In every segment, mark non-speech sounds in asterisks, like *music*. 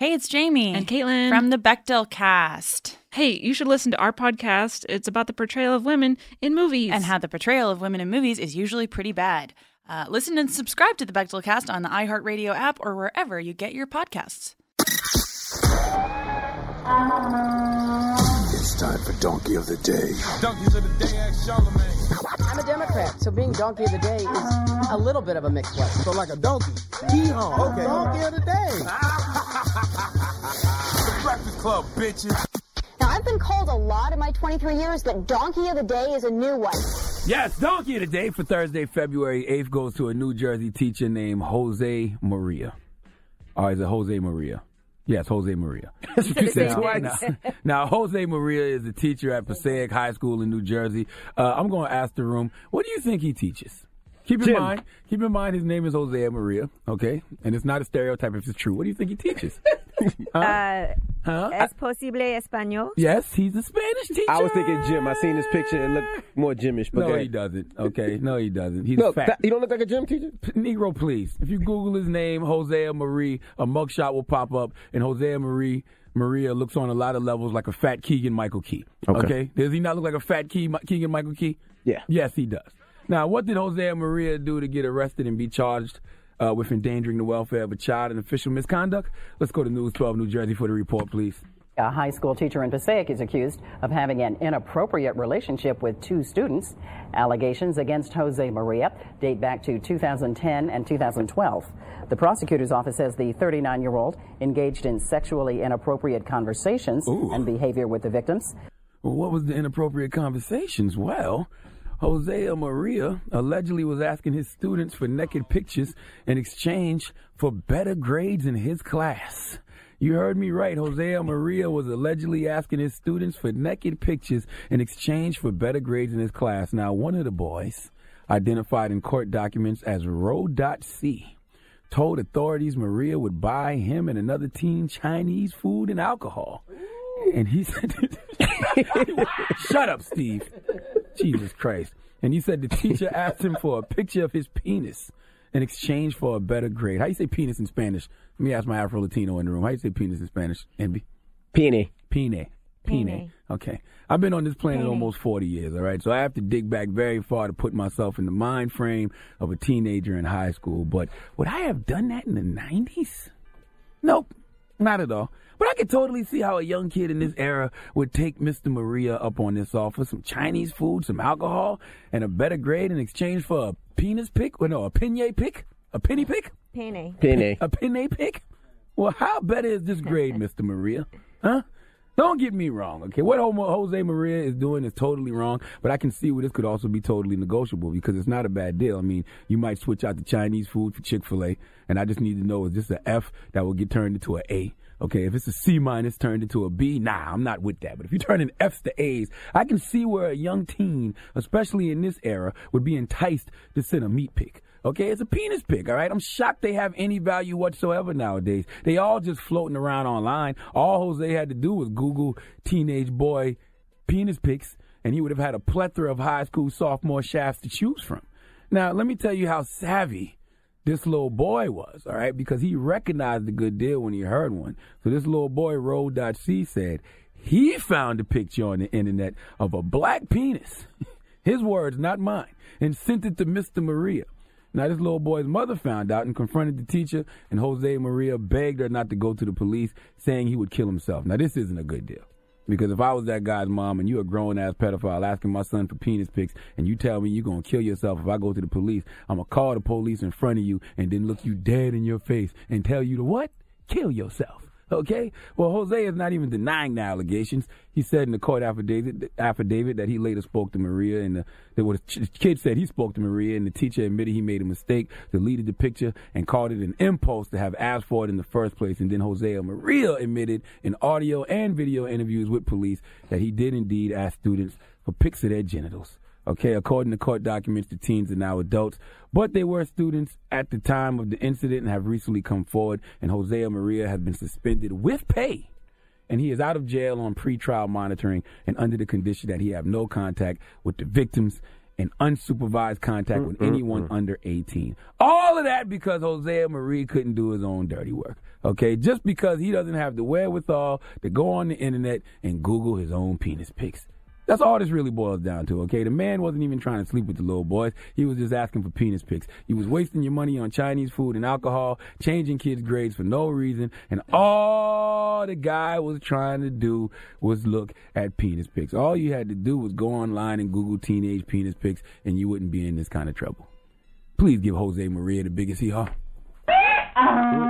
Hey, it's Jamie. And Caitlin. From the Bechdel cast. Hey, you should listen to our podcast. It's about the portrayal of women in movies. And how the portrayal of women in movies is usually pretty bad. Uh, listen and subscribe to the Bechdel cast on the iHeartRadio app or wherever you get your podcasts. It's time for Donkey of the Day. Donkeys of the Day, ask Charlamagne. I'm a Democrat, so being Donkey of the Day is a little bit of a mixed blessing. So like a donkey. Hee-haw. Okay. Donkey of the Day. *laughs* the Breakfast Club, bitches. Now, I've been called a lot in my 23 years, but Donkey of the Day is a new one. Yes, Donkey of the Day for Thursday, February 8th goes to a New Jersey teacher named Jose Maria. Or is it Jose Maria? Yes, Jose Maria. *laughs* That's what you said now, twice. Now, now, Jose Maria is a teacher at Passaic High School in New Jersey. Uh, I'm going to ask the room, what do you think he teaches? Keep in Jim. mind, keep in mind, his name is Jose Maria. Okay, and it's not a stereotype if it's true. What do you think he teaches? *laughs* Uh, Huh? ¿Es posible español? Yes, he's a Spanish teacher. I was thinking Jim. I seen this picture. and looked more Jimish. But No, he doesn't. Okay, no, he doesn't. He's No, fat. that- he don't look like a gym teacher. P- Negro, please. If you Google his name, Jose Marie, a mugshot will pop up, and Jose Marie Maria looks on a lot of levels like a fat Keegan Michael Key. Okay. Does he not look like a fat Key, Keegan Michael Key? Yeah. Yes, he does. Now, what did Jose Maria do to get arrested and be charged uh, with endangering the welfare of a child and official misconduct? Let's go to News 12 New Jersey for the report, please. A high school teacher in Passaic is accused of having an inappropriate relationship with two students. Allegations against Jose Maria date back to 2010 and 2012. The prosecutor's office says the 39 year old engaged in sexually inappropriate conversations and behavior with the victims. Well, what was the inappropriate conversations? Well, Hosea Maria allegedly was asking his students for naked pictures in exchange for better grades in his class. You heard me right. Hosea Maria was allegedly asking his students for naked pictures in exchange for better grades in his class. Now, one of the boys, identified in court documents as Ro.C, told authorities Maria would buy him and another teen Chinese food and alcohol. And he said, *laughs* *laughs* Shut up, Steve. Jesus Christ. And he said the teacher *laughs* asked him for a picture of his penis in exchange for a better grade. How you say penis in Spanish? Let me ask my Afro Latino in the room. How you say penis in Spanish? Envy? Pene. Pene. Pene. Okay. I've been on this planet almost 40 years, all right? So I have to dig back very far to put myself in the mind frame of a teenager in high school. But would I have done that in the 90s? Nope. Not at all. But I could totally see how a young kid in this era would take Mr. Maria up on this offer. Some Chinese food, some alcohol, and a better grade in exchange for a penis pick? Or no, a pinye pick? A penny pick? Pene. Pene. A penny pick? Well, how better is this grade, Mr. Maria? Huh? Don't get me wrong, okay? What Jose Maria is doing is totally wrong, but I can see where this could also be totally negotiable because it's not a bad deal. I mean, you might switch out the Chinese food for Chick fil A, and I just need to know is this an F that will get turned into an A? Okay, if it's a C minus turned into a B, nah, I'm not with that. But if you turn in F's to A's, I can see where a young teen, especially in this era, would be enticed to send a meat pic. Okay, it's a penis pic, all right? I'm shocked they have any value whatsoever nowadays. They all just floating around online. All Jose had to do was Google teenage boy penis pics, and he would have had a plethora of high school sophomore shafts to choose from. Now, let me tell you how savvy this little boy was, all right? Because he recognized a good deal when he heard one. So this little boy, Road.c, said he found a picture on the internet of a black penis. *laughs* His words, not mine, and sent it to Mr. Maria. Now, this little boy's mother found out and confronted the teacher, and Jose Maria begged her not to go to the police, saying he would kill himself. Now, this isn't a good deal. Because if I was that guy's mom and you're a grown ass pedophile asking my son for penis pics and you tell me you're going to kill yourself if I go to the police, I'm going to call the police in front of you and then look you dead in your face and tell you to what? Kill yourself. *laughs* Okay? Well, Jose is not even denying the allegations. He said in the court affidavit, affidavit that he later spoke to Maria, and the, the, the kid said he spoke to Maria, and the teacher admitted he made a mistake, deleted the picture, and called it an impulse to have asked for it in the first place. And then Jose and Maria admitted in audio and video interviews with police that he did indeed ask students for pics of their genitals. Okay, according to court documents, the teens are now adults, but they were students at the time of the incident and have recently come forward. And Hosea Maria has been suspended with pay, and he is out of jail on pretrial monitoring and under the condition that he have no contact with the victims and unsupervised contact with mm, mm, anyone mm. under 18. All of that because Hosea Marie couldn't do his own dirty work. Okay, just because he doesn't have the wherewithal to go on the internet and Google his own penis pics. That's all this really boils down to, okay? The man wasn't even trying to sleep with the little boys. He was just asking for penis pics. He was wasting your money on Chinese food and alcohol, changing kids' grades for no reason, and all the guy was trying to do was look at penis pics. All you had to do was go online and Google teenage penis pics, and you wouldn't be in this kind of trouble. Please give Jose Maria the biggest hee haw. Uh-huh.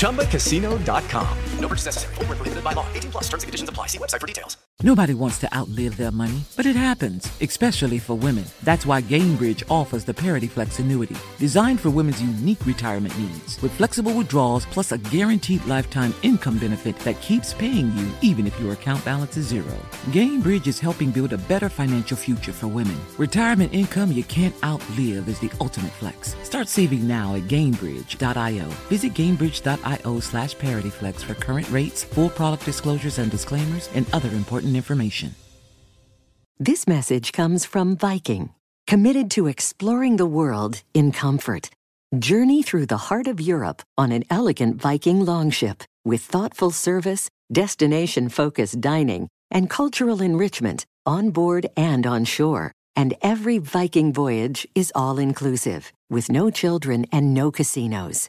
ChumbaCasino.com. No purchase necessary. Void where prohibited by law. 18 plus terms and conditions apply. See website for details. Nobody wants to outlive their money, but it happens, especially for women. That's why Gainbridge offers the Parity Flex annuity, designed for women's unique retirement needs, with flexible withdrawals plus a guaranteed lifetime income benefit that keeps paying you even if your account balance is zero. Gainbridge is helping build a better financial future for women. Retirement income you can't outlive is the ultimate flex. Start saving now at Gainbridge.io. Visit Gainbridge.io slash ParityFlex for current rates, full product disclosures and disclaimers, and other important information. This message comes from Viking, committed to exploring the world in comfort. Journey through the heart of Europe on an elegant Viking longship with thoughtful service, destination focused dining, and cultural enrichment on board and on shore. And every Viking voyage is all inclusive, with no children and no casinos.